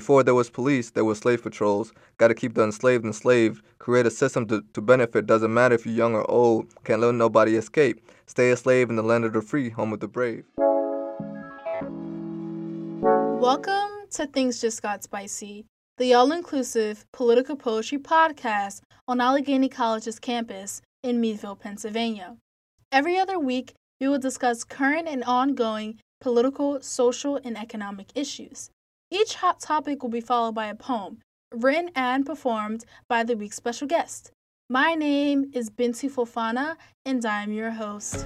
Before there was police, there was slave patrols. Got to keep the enslaved enslaved. Create a system to, to benefit. Doesn't matter if you're young or old. Can't let nobody escape. Stay a slave in the land of the free, home of the brave. Welcome to Things Just Got Spicy, the all inclusive political poetry podcast on Allegheny College's campus in Meadville, Pennsylvania. Every other week, we will discuss current and ongoing political, social, and economic issues. Each hot topic will be followed by a poem, written and performed by the week's special guest. My name is Binti Fofana, and I am your host.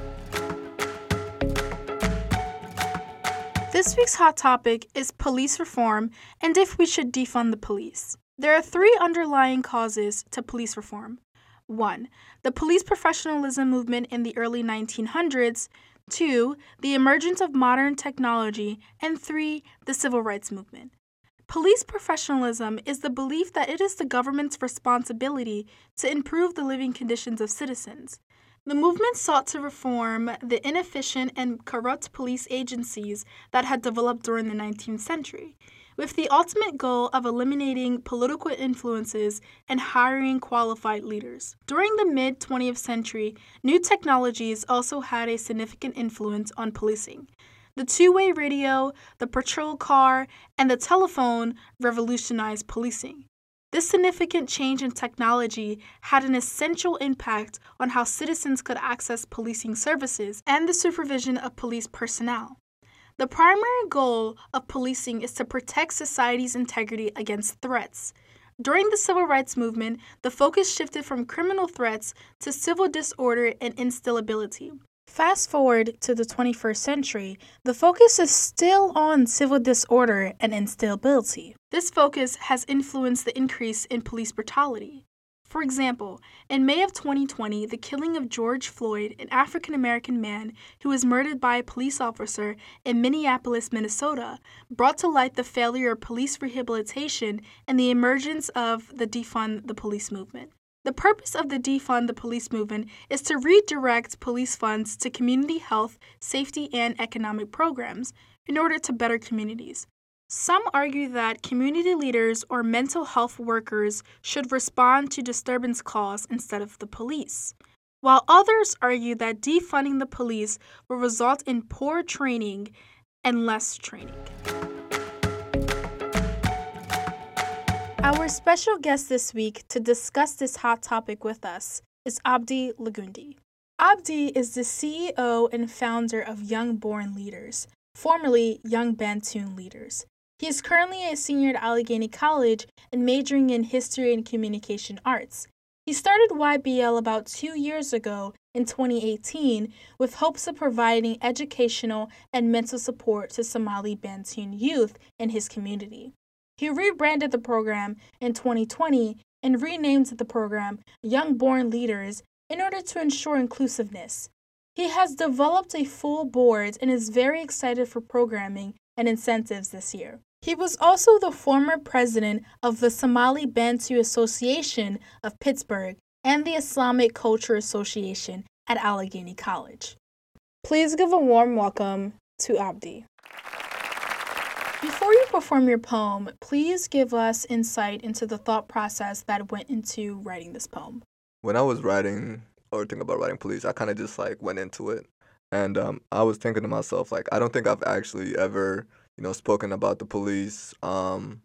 This week's hot topic is police reform and if we should defund the police. There are three underlying causes to police reform 1. The police professionalism movement in the early 1900s, 2. The emergence of modern technology, and 3. The civil rights movement. Police professionalism is the belief that it is the government's responsibility to improve the living conditions of citizens. The movement sought to reform the inefficient and corrupt police agencies that had developed during the 19th century, with the ultimate goal of eliminating political influences and hiring qualified leaders. During the mid 20th century, new technologies also had a significant influence on policing. The two way radio, the patrol car, and the telephone revolutionized policing. This significant change in technology had an essential impact on how citizens could access policing services and the supervision of police personnel. The primary goal of policing is to protect society's integrity against threats. During the civil rights movement, the focus shifted from criminal threats to civil disorder and instability. Fast forward to the 21st century, the focus is still on civil disorder and instability. This focus has influenced the increase in police brutality. For example, in May of 2020, the killing of George Floyd, an African American man who was murdered by a police officer in Minneapolis, Minnesota, brought to light the failure of police rehabilitation and the emergence of the defund the police movement. The purpose of the defund the police movement is to redirect police funds to community health, safety, and economic programs in order to better communities. Some argue that community leaders or mental health workers should respond to disturbance calls instead of the police, while others argue that defunding the police will result in poor training and less training. Our special guest this week to discuss this hot topic with us is Abdi Lagundi. Abdi is the CEO and founder of Young Born Leaders, formerly Young Bantu Leaders. He is currently a senior at Allegheny College and majoring in history and communication arts. He started YBL about two years ago in 2018 with hopes of providing educational and mental support to Somali Bantu youth in his community. He rebranded the program in 2020 and renamed the program Young Born Leaders in order to ensure inclusiveness. He has developed a full board and is very excited for programming and incentives this year. He was also the former president of the Somali Bantu Association of Pittsburgh and the Islamic Culture Association at Allegheny College. Please give a warm welcome to Abdi. Before you perform your poem, please give us insight into the thought process that went into writing this poem. When I was writing or thinking about writing police, I kind of just like went into it. And um, I was thinking to myself, like, I don't think I've actually ever, you know, spoken about the police, um,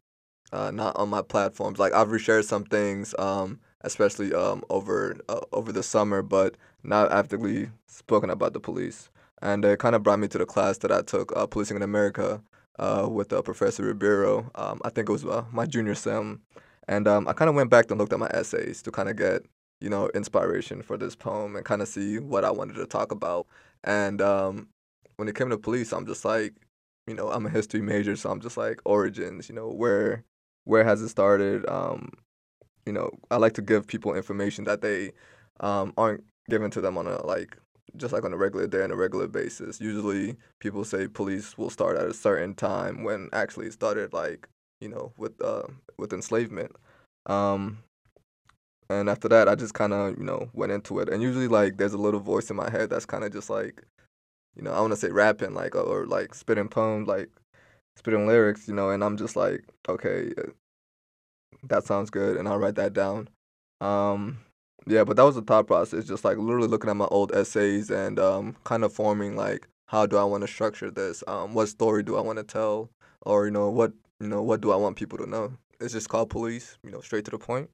uh, not on my platforms. Like, I've reshared some things, um, especially um, over uh, over the summer, but not actively spoken about the police. And it kind of brought me to the class that I took, uh, Policing in America, uh, with uh, Professor Ribeiro. Um, I think it was uh, my junior sem, and um, I kind of went back and looked at my essays to kind of get you know inspiration for this poem and kind of see what I wanted to talk about. And um, when it came to police, I'm just like, you know, I'm a history major, so I'm just like origins. You know, where where has it started? Um, you know, I like to give people information that they um, aren't given to them on a like just like on a regular day on a regular basis. Usually people say police will start at a certain time when actually it started like, you know, with uh with enslavement. Um and after that I just kind of, you know, went into it. And usually like there's a little voice in my head that's kind of just like you know, I want to say rapping like or, like spitting poems like spitting lyrics, you know, and I'm just like, okay, that sounds good, and I'll write that down. Um, yeah, but that was the thought process, just like literally looking at my old essays and um, kind of forming like, how do I want to structure this? Um, what story do I want to tell? Or you know, what you know, what do I want people to know? It's just called police, you know, straight to the point.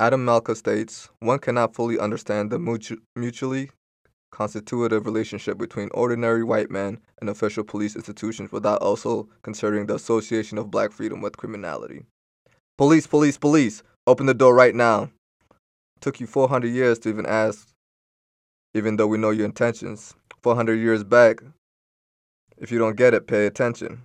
Adam Malka states, one cannot fully understand the mutu- mutually constitutive relationship between ordinary white men and official police institutions without also considering the association of black freedom with criminality. Police, police, police, open the door right now. Took you 400 years to even ask, even though we know your intentions. 400 years back, if you don't get it, pay attention.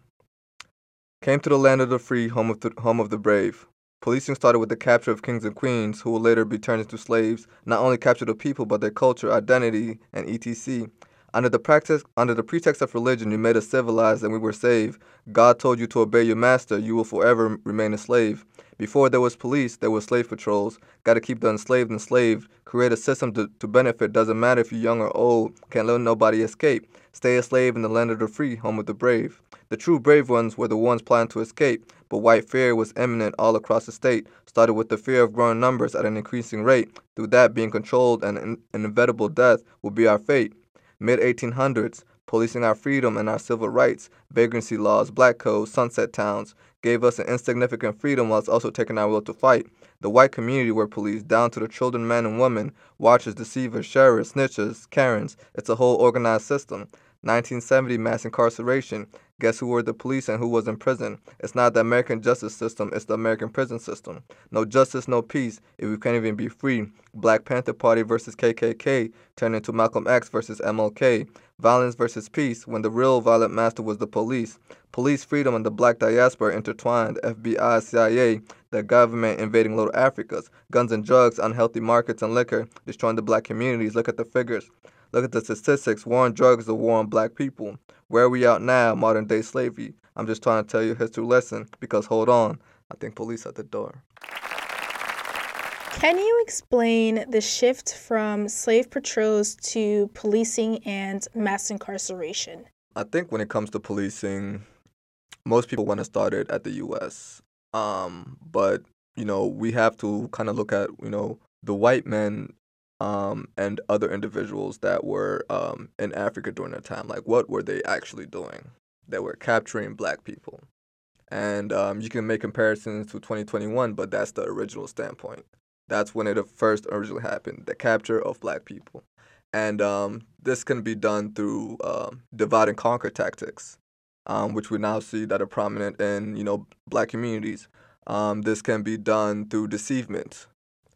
Came to the land of the free, home of the, home of the brave. Policing started with the capture of kings and queens, who will later be turned into slaves, not only capture the people, but their culture, identity, and etc. Under the practice, under the pretext of religion, you made us civilized and we were saved. God told you to obey your master, you will forever remain a slave. Before there was police, there were slave patrols. Got to keep the enslaved enslaved. Create a system to, to benefit. Doesn't matter if you're young or old. Can't let nobody escape. Stay a slave in the land of the free, home of the brave. The true brave ones were the ones planning to escape, but white fear was imminent all across the state. Started with the fear of growing numbers at an increasing rate. Through that being controlled, and an inevitable death will be our fate. Mid 1800s, policing our freedom and our civil rights, vagrancy laws, black codes, sunset towns, gave us an insignificant freedom whilst also taking our will to fight. The white community were policed, down to the children, men, and women, watchers, deceivers, sheriffs, snitches, Karens. It's a whole organized system. 1970 mass incarceration. Guess who were the police and who was in prison? It's not the American justice system, it's the American prison system. No justice, no peace, if we can't even be free. Black Panther Party versus KKK turned into Malcolm X versus MLK. Violence versus peace when the real violent master was the police. Police freedom and the black diaspora intertwined. FBI, CIA, the government invading little Africas. Guns and drugs, unhealthy markets and liquor, destroying the black communities. Look at the figures. Look at the statistics. War on drugs is a war on black people. Where are we out now? Modern day slavery. I'm just trying to tell you a history lesson because hold on, I think police at the door. Can you explain the shift from slave patrols to policing and mass incarceration? I think when it comes to policing, most people want to start it at the U.S. Um, but you know we have to kind of look at you know the white men um, and other individuals that were um, in Africa during that time. Like, what were they actually doing? They were capturing black people. And um, you can make comparisons to 2021, but that's the original standpoint. That's when it first originally happened the capture of black people. And um, this can be done through uh, divide and conquer tactics, um, which we now see that are prominent in you know black communities. Um, this can be done through deceivement,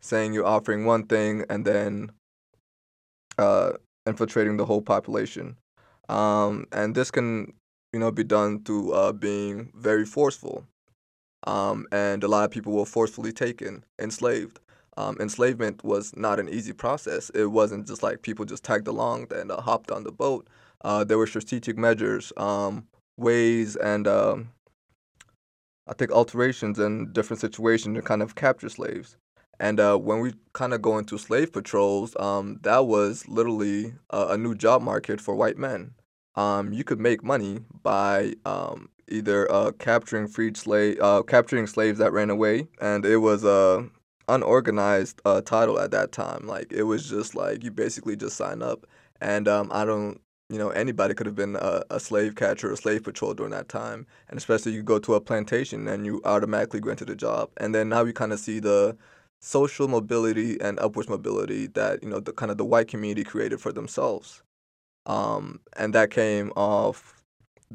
saying you're offering one thing and then uh, infiltrating the whole population. Um, and this can, you know, be done through uh, being very forceful. Um, and a lot of people were forcefully taken, enslaved. Um, enslavement was not an easy process. It wasn't just like people just tagged along and uh, hopped on the boat. Uh, there were strategic measures, um, ways, and um, I think alterations in different situations to kind of capture slaves. And uh, when we kind of go into slave patrols, um, that was literally a, a, new job market for white men. Um, you could make money by um, either uh, capturing freed slave, uh, capturing slaves that ran away, and it was a unorganized uh, title at that time. Like it was just like you basically just sign up, and um, I don't, you know, anybody could have been a, a slave catcher or slave patrol during that time, and especially you go to a plantation and you automatically into the job, and then now we kind of see the social mobility and upwards mobility that you know the kind of the white community created for themselves. Um, and that came off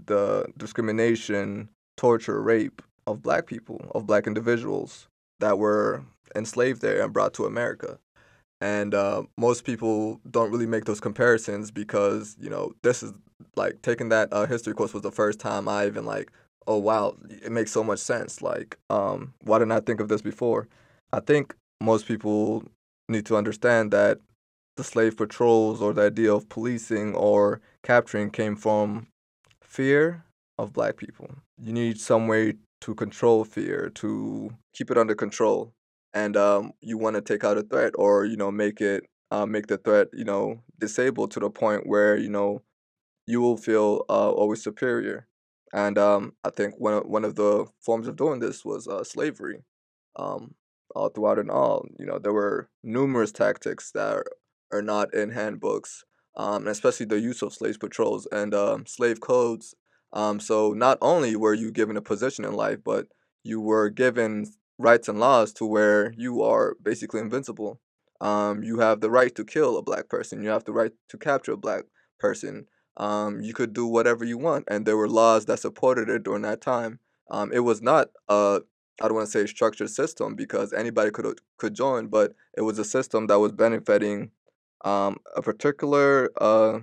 the discrimination torture rape of black people of black individuals that were enslaved there and brought to america. And uh, most people don't really make those comparisons because you know this is like taking that uh, history course was the first time i even like oh wow it makes so much sense. Like um, why didn't i think of this before I think most people need to understand that the slave patrols or the idea of policing or capturing came from fear of black people. You need some way to control fear, to keep it under control. And um, you want to take out a threat or, you know, make it, uh, make the threat, you know, disabled to the point where, you know, you will feel uh, always superior. And um, I think one of, one of the forms of doing this was uh, slavery. Um, all throughout and all, you know, there were numerous tactics that are, not in handbooks, um, especially the use of slave patrols and um, slave codes. Um, so not only were you given a position in life, but you were given rights and laws to where you are basically invincible. Um, you have the right to kill a black person. You have the right to capture a black person. Um, you could do whatever you want, and there were laws that supported it during that time. Um, it was not a I don't want to say structured system because anybody could could join, but it was a system that was benefiting um, a particular uh,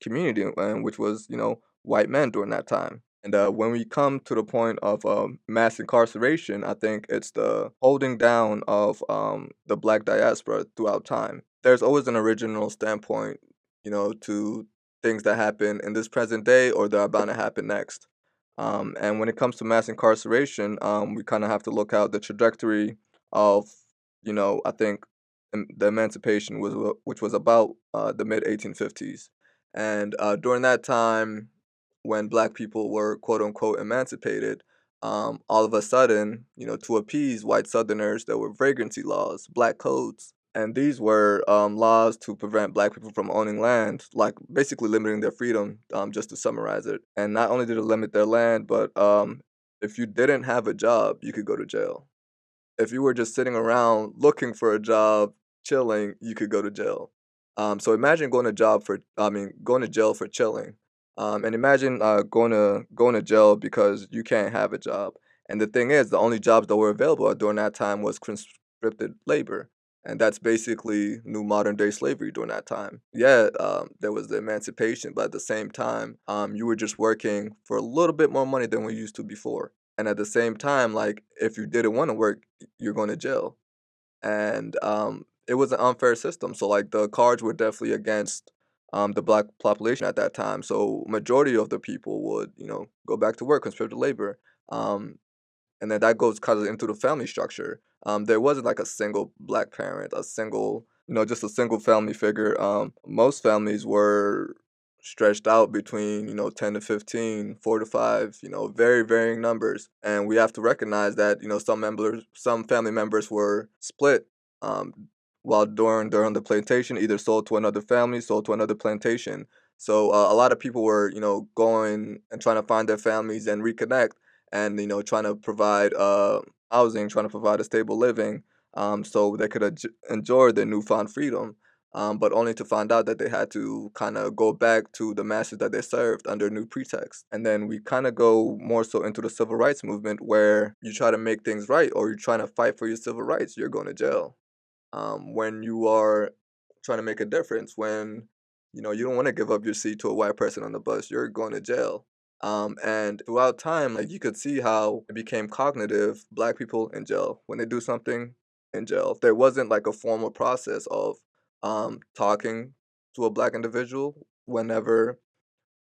community, and which was you know white men during that time. And uh, when we come to the point of um, mass incarceration, I think it's the holding down of um, the black diaspora throughout time. There's always an original standpoint, you know, to things that happen in this present day or that are bound to happen next. Um, and when it comes to mass incarceration, um, we kind of have to look out the trajectory of, you know, I think the emancipation was which was about uh, the mid 1850s, and uh, during that time, when Black people were quote unquote emancipated, um, all of a sudden, you know, to appease white Southerners, there were vagrancy laws, black codes, and these were um, laws to prevent black people from owning land, like basically limiting their freedom, um, just to summarize it. And not only did it limit their land, but um, if you didn't have a job, you could go to jail. If you were just sitting around looking for a job, chilling, you could go to jail. Um, so imagine going to job for, I mean, going to jail for chilling. Um, and imagine uh, going to going to jail because you can't have a job. And the thing is, the only jobs that were available during that time was conscripted labor and that's basically new modern day slavery during that time. Yeah, um, there was the emancipation, but at the same time, um, you were just working for a little bit more money than we used to before. And at the same time, like if you didn't want to work, you're going to jail. And um, it was an unfair system. So like the cards were definitely against um, the black population at that time. So majority of the people would, you know, go back to work, conscripted labor. Um, and then that goes kind of into the family structure. Um, there wasn't like a single black parent, a single, you know, just a single family figure. Um, most families were stretched out between, you know, 10 to 15, 4 to 5, you know, very varying numbers. And we have to recognize that, you know, some members, some family members were split um, while during during the plantation, either sold to another family, sold to another plantation. So uh, a lot of people were, you know, going and trying to find their families and reconnect and you know trying to provide uh, housing, trying to provide a stable living, um, so they could aj- enjoy their newfound freedom. Um, but only to find out that they had to kind of go back to the masses that they served under new pretext. And then we kind of go more so into the civil rights movement where you try to make things right or you're trying to fight for your civil rights, you're going to jail. Um, when you are trying to make a difference, when you know you don't want to give up your seat to a white person on the bus, you're going to jail. Um, and throughout time, like you could see how it became cognitive. Black people in jail when they do something in jail. There wasn't like a formal process of um, talking to a black individual whenever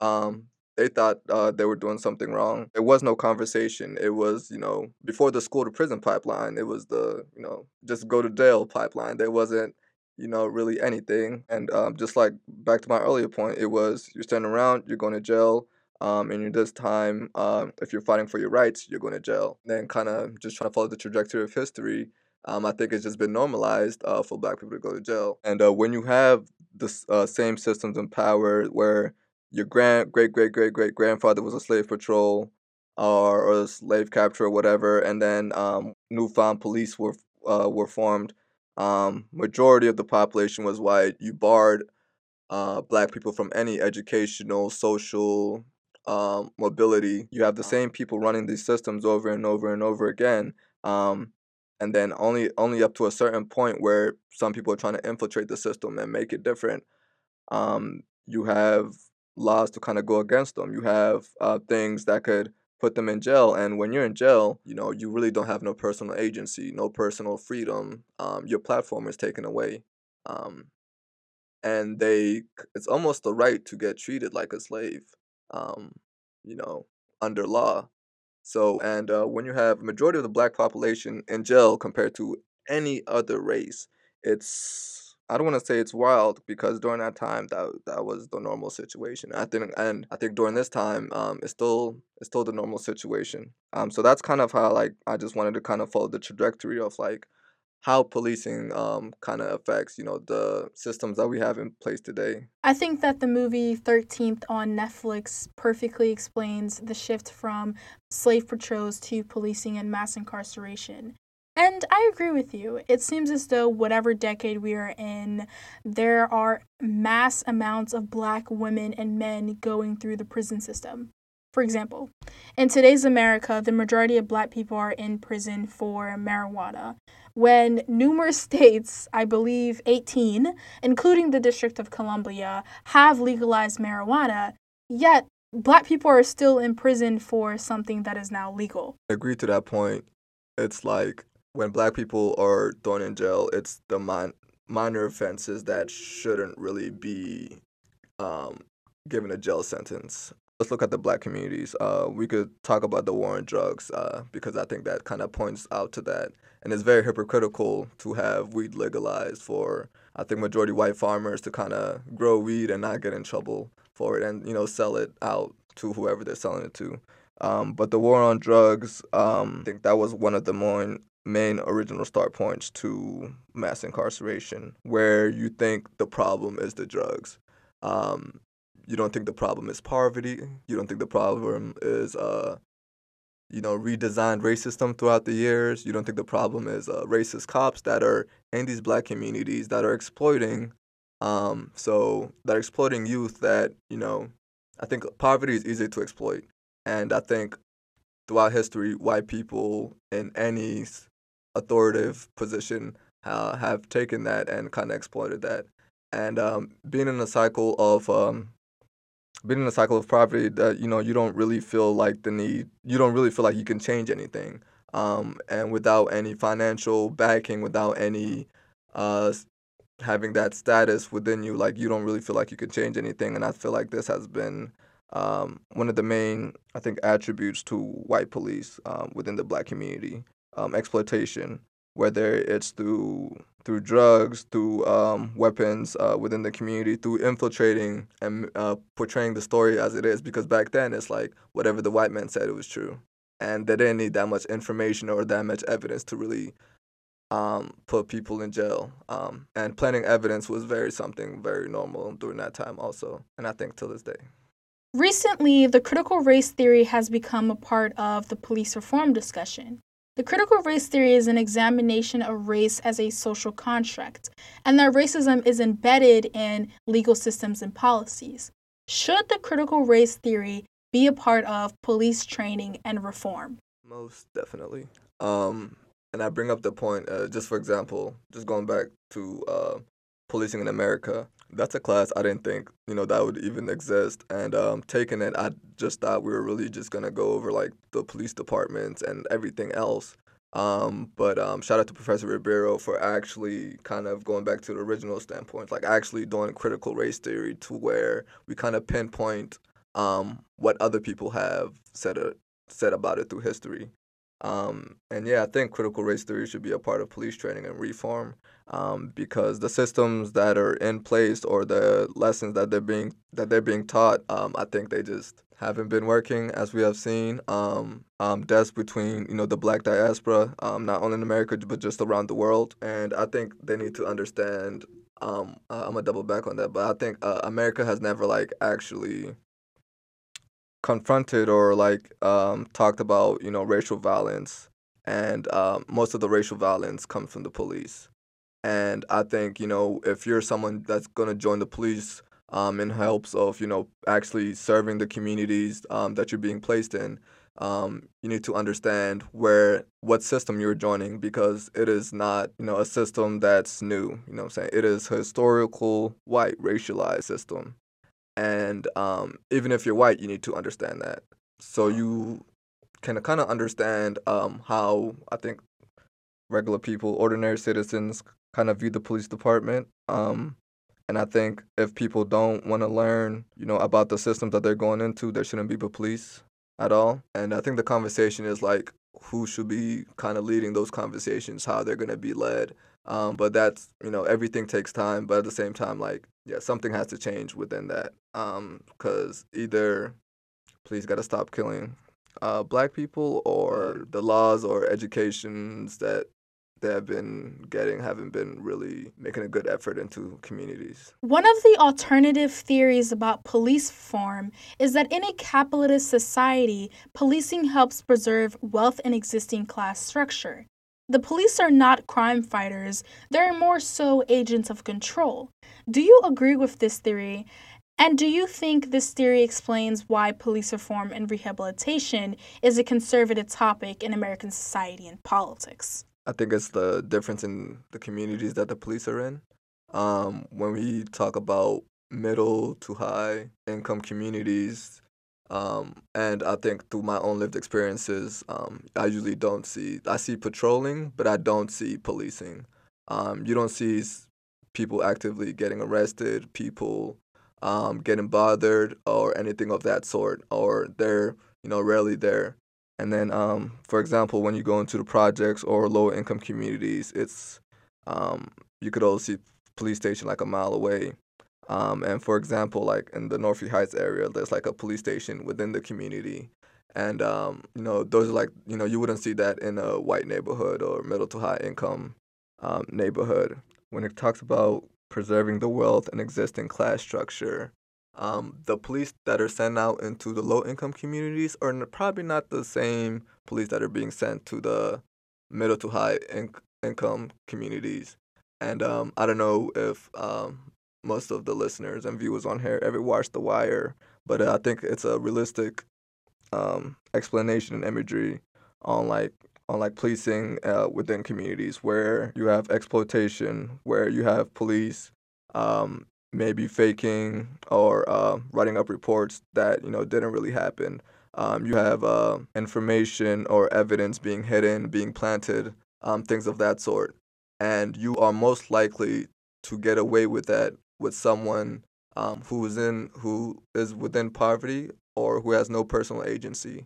um, they thought uh, they were doing something wrong. There was no conversation. It was, you know, before the school to prison pipeline, it was the, you know, just go to jail pipeline. There wasn't, you know, really anything. And um, just like back to my earlier point, it was you're standing around, you're going to jail. Um, and in this time, um, if you're fighting for your rights, you're going to jail. Then, kind of just trying to follow the trajectory of history, um, I think it's just been normalized uh, for black people to go to jail. And uh, when you have the uh, same systems in power where your grand great great great great grandfather was a slave patrol or, or a slave capture or whatever, and then um, newfound police were uh, were formed. Um, majority of the population was white. You barred uh, black people from any educational, social um, mobility. You have the same people running these systems over and over and over again. Um, and then only only up to a certain point where some people are trying to infiltrate the system and make it different. Um, you have laws to kind of go against them. You have uh, things that could put them in jail. And when you're in jail, you know you really don't have no personal agency, no personal freedom. Um, your platform is taken away. Um, and they it's almost a right to get treated like a slave um you know under law so and uh, when you have majority of the black population in jail compared to any other race it's I don't want to say it's wild because during that time that that was the normal situation. I think and I think during this time um it's still it's still the normal situation. Um so that's kind of how like I just wanted to kind of follow the trajectory of like how policing um kind of affects you know the systems that we have in place today. I think that the movie 13th on Netflix perfectly explains the shift from slave patrols to policing and mass incarceration. And I agree with you. It seems as though whatever decade we are in, there are mass amounts of black women and men going through the prison system. For example, in today's America, the majority of black people are in prison for marijuana, when numerous states, I believe 18, including the District of Columbia, have legalized marijuana, yet black people are still in prison for something that is now legal. I agree to that point. It's like when black people are thrown in jail, it's the min- minor offenses that shouldn't really be um, given a jail sentence. Let's look at the black communities. Uh, we could talk about the war on drugs uh, because I think that kind of points out to that. And it's very hypocritical to have weed legalized for, I think, majority white farmers to kind of grow weed and not get in trouble for it and, you know, sell it out to whoever they're selling it to. Um, but the war on drugs, um, I think that was one of the more main original start points to mass incarceration, where you think the problem is the drugs. Um, you don't think the problem is poverty. You don't think the problem is, uh, you know, redesigned race system throughout the years. You don't think the problem is uh, racist cops that are in these black communities that are exploiting. Um, so that are exploiting youth that you know. I think poverty is easy to exploit, and I think throughout history, white people in any authoritative position uh, have taken that and kind of exploited that. And um, being in a cycle of um, being in a cycle of poverty that you know you don't really feel like the need, you don't really feel like you can change anything. Um, and without any financial backing, without any uh, having that status within you, like you don't really feel like you can change anything. And I feel like this has been um, one of the main, I think, attributes to white police um, within the black community um, exploitation, whether it's through through drugs, through um, weapons uh, within the community, through infiltrating and uh, portraying the story as it is. Because back then, it's like whatever the white man said, it was true, and they didn't need that much information or that much evidence to really um, put people in jail. Um, and planting evidence was very something very normal during that time, also, and I think till this day. Recently, the critical race theory has become a part of the police reform discussion. The critical race theory is an examination of race as a social construct, and that racism is embedded in legal systems and policies. Should the critical race theory be a part of police training and reform? Most definitely. Um, and I bring up the point, uh, just for example, just going back to uh, policing in America that's a class I didn't think you know that would even exist. And um, taking it, I just thought we were really just gonna go over like the police departments and everything else. Um, but um, shout out to Professor Ribeiro for actually kind of going back to the original standpoint, like actually doing critical race theory to where we kind of pinpoint um, what other people have said uh, said about it through history. Um, and yeah, I think critical race theory should be a part of police training and reform um, because the systems that are in place or the lessons that they're being that they're being taught, um, I think they just haven't been working as we have seen. Um, um, deaths between you know the Black diaspora, um, not only in America but just around the world, and I think they need to understand. Um, I'm gonna double back on that, but I think uh, America has never like actually confronted or like talked about you know racial violence, and most of the racial violence comes from the police. And I think, you know, if you're someone that's going to join the police um, in hopes of, you know, actually serving the communities um, that you're being placed in, um, you need to understand where what system you're joining because it is not you know a system that's new you know what i'm saying? It is historical white racialized system. And um, even if you're white you need to understand that. So you can kind of understand um, how i think regular people ordinary citizens kind of view the police department. Um, and I think if people don't want to learn, you know, about the systems that they're going into, there shouldn't be the police at all. And I think the conversation is like who should be kind of leading those conversations, how they're gonna be led. Um, but that's you know everything takes time, but at the same time, like yeah, something has to change within that. Because um, either please got to stop killing uh, black people, or the laws or educations that they have been getting haven't been really making a good effort into communities. One of the alternative theories about police reform is that in a capitalist society, policing helps preserve wealth and existing class structure. The police are not crime fighters, they're more so agents of control. Do you agree with this theory? And do you think this theory explains why police reform and rehabilitation is a conservative topic in American society and politics? I think it's the difference in the communities that the police are in. Um, when we talk about middle to high income communities, um, and I think through my own lived experiences, um, I usually don't see, I see patrolling, but I don't see policing. Um, you don't see people actively getting arrested, people um, getting bothered, or anything of that sort, or they're, you know, rarely there. And then, um, for example, when you go into the projects or low income communities, it's, um, you could also see police station like a mile away. Um, and for example, like in the Northview Heights area, there's like a police station within the community. And, um, you know, those are like, you know, you wouldn't see that in a white neighborhood or middle to high income um, neighborhood. When it talks about preserving the wealth and existing class structure, um, the police that are sent out into the low income communities are probably not the same police that are being sent to the middle to high in- income communities. And um, I don't know if um, most of the listeners and viewers on here ever watched The Wire, but uh, I think it's a realistic um, explanation and imagery on like on like policing uh, within communities where you have exploitation, where you have police um, maybe faking or uh, writing up reports that you know didn't really happen. Um, you have uh, information or evidence being hidden, being planted, um, things of that sort, and you are most likely to get away with that with someone um, who is in who is within poverty or who has no personal agency.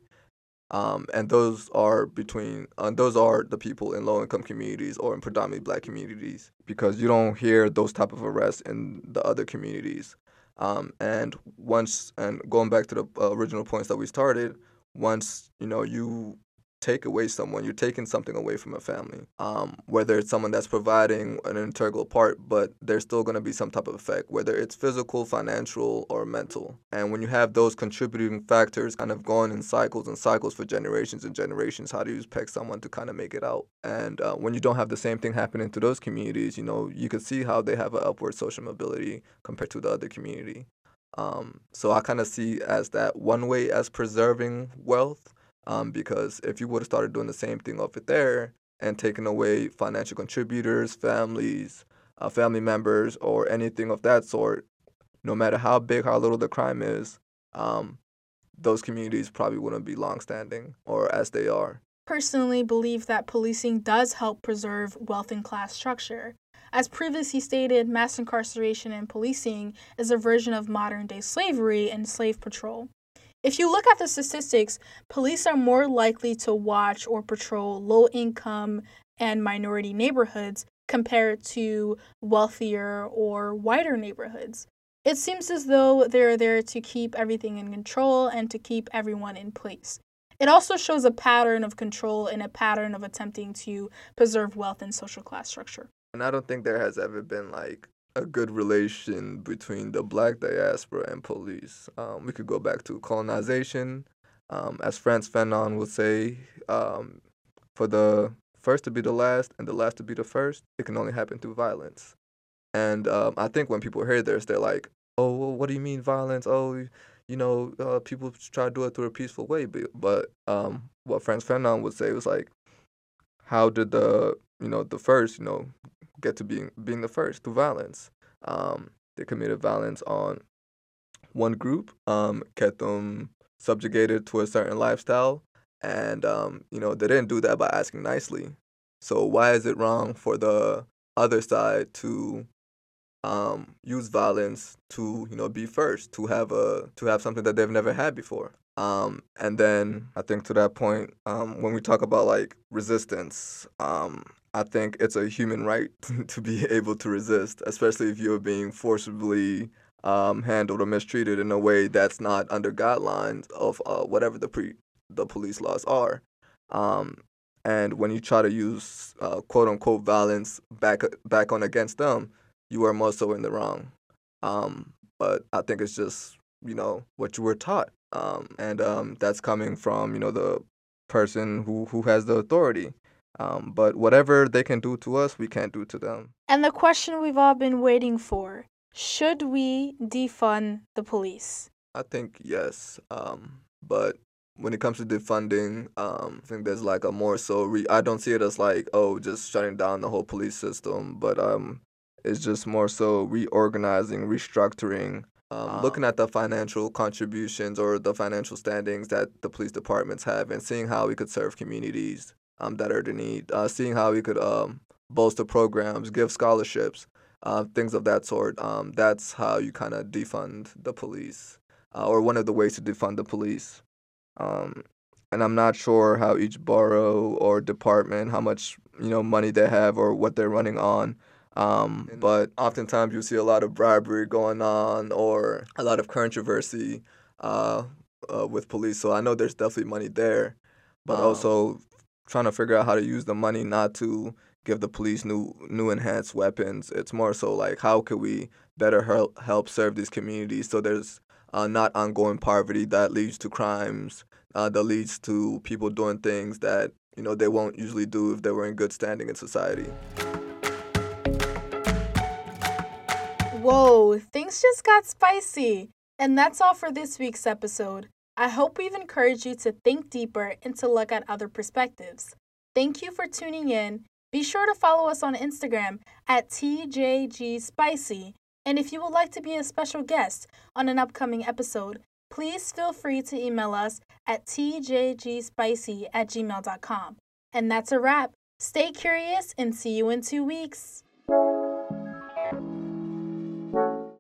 Um, and those are between uh, those are the people in low income communities or in predominantly black communities because you don't hear those type of arrests in the other communities. Um, and once and going back to the uh, original points that we started, once you know you take away someone, you're taking something away from a family. Um, whether it's someone that's providing an integral part, but there's still going to be some type of effect, whether it's physical, financial, or mental. And when you have those contributing factors kind of going in cycles and cycles for generations and generations, how do you expect someone to kind of make it out? And uh, when you don't have the same thing happening to those communities, you know, you can see how they have an upward social mobility compared to the other community. Um, so I kind of see as that one way as preserving wealth um, because if you would have started doing the same thing over there and taking away financial contributors, families, uh, family members, or anything of that sort, no matter how big, how little the crime is, um, those communities probably wouldn't be long-standing or as they are. Personally, believe that policing does help preserve wealth and class structure. As previously stated, mass incarceration and policing is a version of modern day slavery and slave patrol. If you look at the statistics, police are more likely to watch or patrol low income and minority neighborhoods compared to wealthier or whiter neighborhoods. It seems as though they're there to keep everything in control and to keep everyone in place. It also shows a pattern of control and a pattern of attempting to preserve wealth and social class structure. And I don't think there has ever been like a good relation between the black diaspora and police. Um, we could go back to colonization. Um, as Frantz Fanon would say, um, for the first to be the last and the last to be the first, it can only happen through violence. And um, I think when people hear this, they're like, oh, well, what do you mean violence? Oh, you know, uh, people try to do it through a peaceful way. But, um, what Frantz Fanon would say was like, how did the, you know, the first, you know, get to being being the first through violence. Um, they committed violence on one group, um, kept them subjugated to a certain lifestyle, and um, you know they didn't do that by asking nicely. So why is it wrong for the other side to um, use violence to you know be first, to have a to have something that they've never had before? Um, and then I think to that point, um, when we talk about like resistance, um, I think it's a human right to be able to resist, especially if you're being forcibly um, handled or mistreated in a way that's not under guidelines of uh, whatever the pre the police laws are. Um, and when you try to use uh, quote unquote violence back back on against them, you are most so in the wrong. Um, but I think it's just you know what you were taught, um, and um, that's coming from you know the person who who has the authority. Um, but whatever they can do to us, we can't do to them. And the question we've all been waiting for should we defund the police? I think yes. Um, but when it comes to defunding, um, I think there's like a more so. Re- I don't see it as like oh, just shutting down the whole police system, but um, it's just more so reorganizing, restructuring, um, looking at the financial contributions or the financial standings that the police departments have, and seeing how we could serve communities um, that are in need. Uh, seeing how we could um, bolster programs, give scholarships, uh, things of that sort. Um, that's how you kind of defund the police, uh, or one of the ways to defund the police. Um, and I'm not sure how each borough or department, how much you know money they have or what they're running on. Um, but oftentimes you see a lot of bribery going on or a lot of controversy uh, uh, with police. So I know there's definitely money there, but um, also trying to figure out how to use the money not to give the police new new enhanced weapons. It's more so like how can we better help help serve these communities so there's uh, not ongoing poverty that leads to crimes, uh, that leads to people doing things that you know they won't usually do if they were in good standing in society. Whoa, things just got spicy. And that's all for this week's episode. I hope we've encouraged you to think deeper and to look at other perspectives. Thank you for tuning in. Be sure to follow us on Instagram at TJGSpicy. And if you would like to be a special guest on an upcoming episode, please feel free to email us at tjgspicy at gmail.com. And that's a wrap. Stay curious and see you in two weeks.